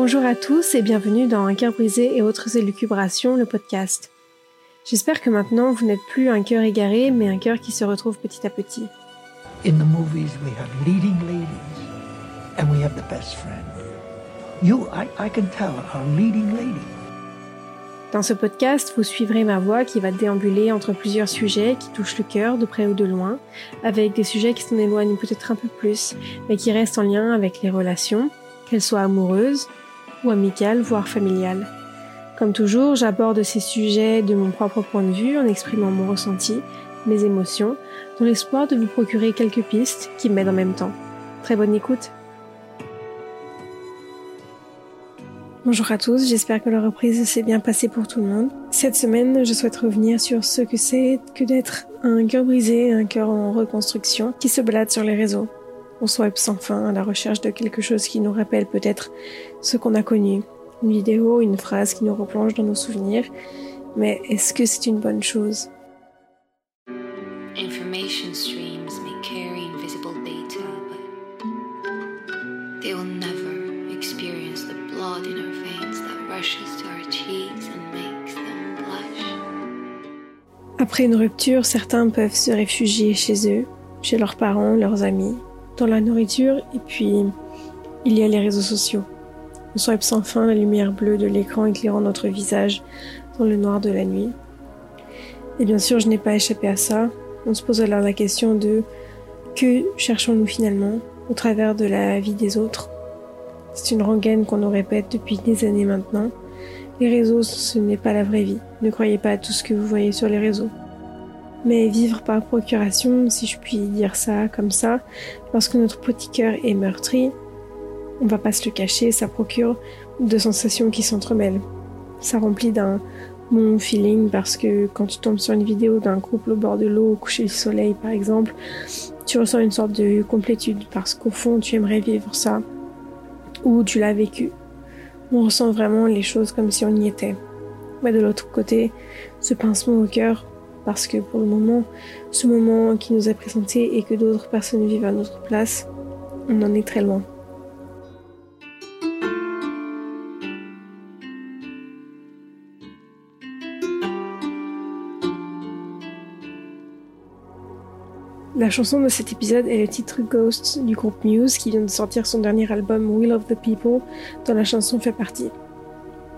Bonjour à tous et bienvenue dans Un cœur brisé et autres élucubrations, le podcast. J'espère que maintenant vous n'êtes plus un cœur égaré, mais un cœur qui se retrouve petit à petit. In the movies, we have leading ladies, and we have the best friend. You, I, I can tell, are leading lady. Dans ce podcast, vous suivrez ma voix qui va déambuler entre plusieurs sujets qui touchent le cœur de près ou de loin, avec des sujets qui s'en éloignent peut-être un peu plus, mais qui restent en lien avec les relations, qu'elles soient amoureuses ou amicales, voire familiales. Comme toujours, j'aborde ces sujets de mon propre point de vue en exprimant mon ressenti, mes émotions, dans l'espoir de vous procurer quelques pistes qui m'aident en même temps. Très bonne écoute Bonjour à tous, j'espère que la reprise s'est bien passée pour tout le monde. Cette semaine, je souhaite revenir sur ce que c'est que d'être un cœur brisé, un cœur en reconstruction, qui se balade sur les réseaux. On swipe sans fin à la recherche de quelque chose qui nous rappelle peut-être ce qu'on a connu. Une vidéo, une phrase qui nous replonge dans nos souvenirs. Mais est-ce que c'est une bonne chose? Information streams may carry invisible data, but they will never experience the blood in our veins that rushes to our cheeks and makes them blush. Après une rupture, certains peuvent se réfugier chez eux, chez leurs parents, leurs amis, dans la nourriture, et puis il y a les réseaux sociaux. On swipe sans fin la lumière bleue de l'écran éclairant notre visage dans le noir de la nuit. Et bien sûr, je n'ai pas échappé à ça, on se pose alors la question de que cherchons-nous finalement au travers de la vie des autres? C'est une rengaine qu'on nous répète depuis des années maintenant. Les réseaux, ce n'est pas la vraie vie. Ne croyez pas à tout ce que vous voyez sur les réseaux. Mais vivre par procuration, si je puis dire ça comme ça, lorsque notre petit cœur est meurtri, on va pas se le cacher, ça procure de sensations qui s'entremêlent. Ça remplit d'un mon feeling parce que quand tu tombes sur une vidéo d'un couple au bord de l'eau au coucher du soleil par exemple, tu ressens une sorte de complétude parce qu'au fond tu aimerais vivre ça ou tu l'as vécu. On ressent vraiment les choses comme si on y était. Mais de l'autre côté, ce pincement au cœur parce que pour le moment, ce moment qui nous est présenté et que d'autres personnes vivent à notre place, on en est très loin. La chanson de cet épisode est le titre Ghost du groupe Muse qui vient de sortir son dernier album We Love the People dont la chanson fait partie.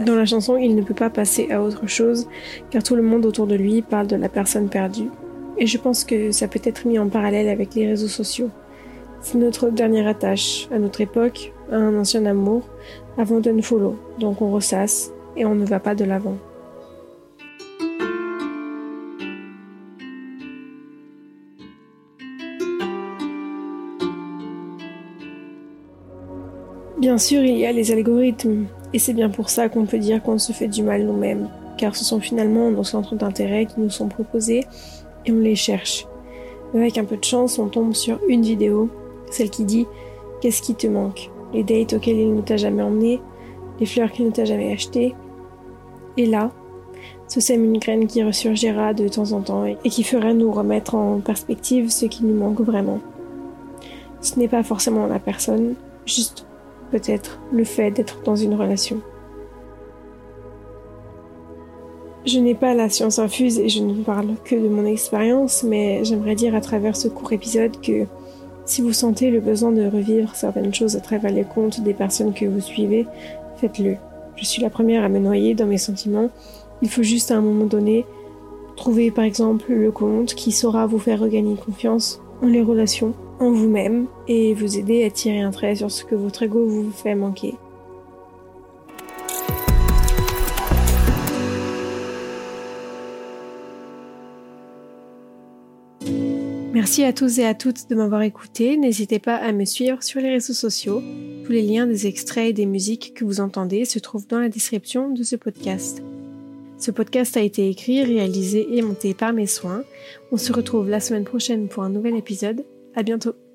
Dans la chanson, il ne peut pas passer à autre chose, car tout le monde autour de lui parle de la personne perdue. Et je pense que ça peut être mis en parallèle avec les réseaux sociaux. C'est notre dernière attache, à notre époque, à un ancien amour, avant follow, donc on ressasse, et on ne va pas de l'avant. Bien sûr, il y a les algorithmes, et c'est bien pour ça qu'on peut dire qu'on se fait du mal nous-mêmes, car ce sont finalement nos centres d'intérêt qui nous sont proposés, et on les cherche. avec un peu de chance, on tombe sur une vidéo, celle qui dit Qu'est-ce qui te manque? Les dates auxquelles il ne t'a jamais emmené, les fleurs qu'il ne t'a jamais achetées, et là, se sème une graine qui ressurgira de temps en temps et qui fera nous remettre en perspective ce qui nous manque vraiment. Ce n'est pas forcément la personne, juste peut-être le fait d'être dans une relation. Je n'ai pas la science infuse et je ne parle que de mon expérience, mais j'aimerais dire à travers ce court épisode que si vous sentez le besoin de revivre certaines choses à travers les comptes des personnes que vous suivez, faites-le. Je suis la première à me noyer dans mes sentiments. Il faut juste à un moment donné trouver par exemple le compte qui saura vous faire regagner confiance en les relations, en vous-même et vous aider à tirer un trait sur ce que votre ego vous fait manquer. Merci à tous et à toutes de m'avoir écouté. N'hésitez pas à me suivre sur les réseaux sociaux. Tous les liens des extraits et des musiques que vous entendez se trouvent dans la description de ce podcast. Ce podcast a été écrit, réalisé et monté par mes soins. On se retrouve la semaine prochaine pour un nouvel épisode. À bientôt.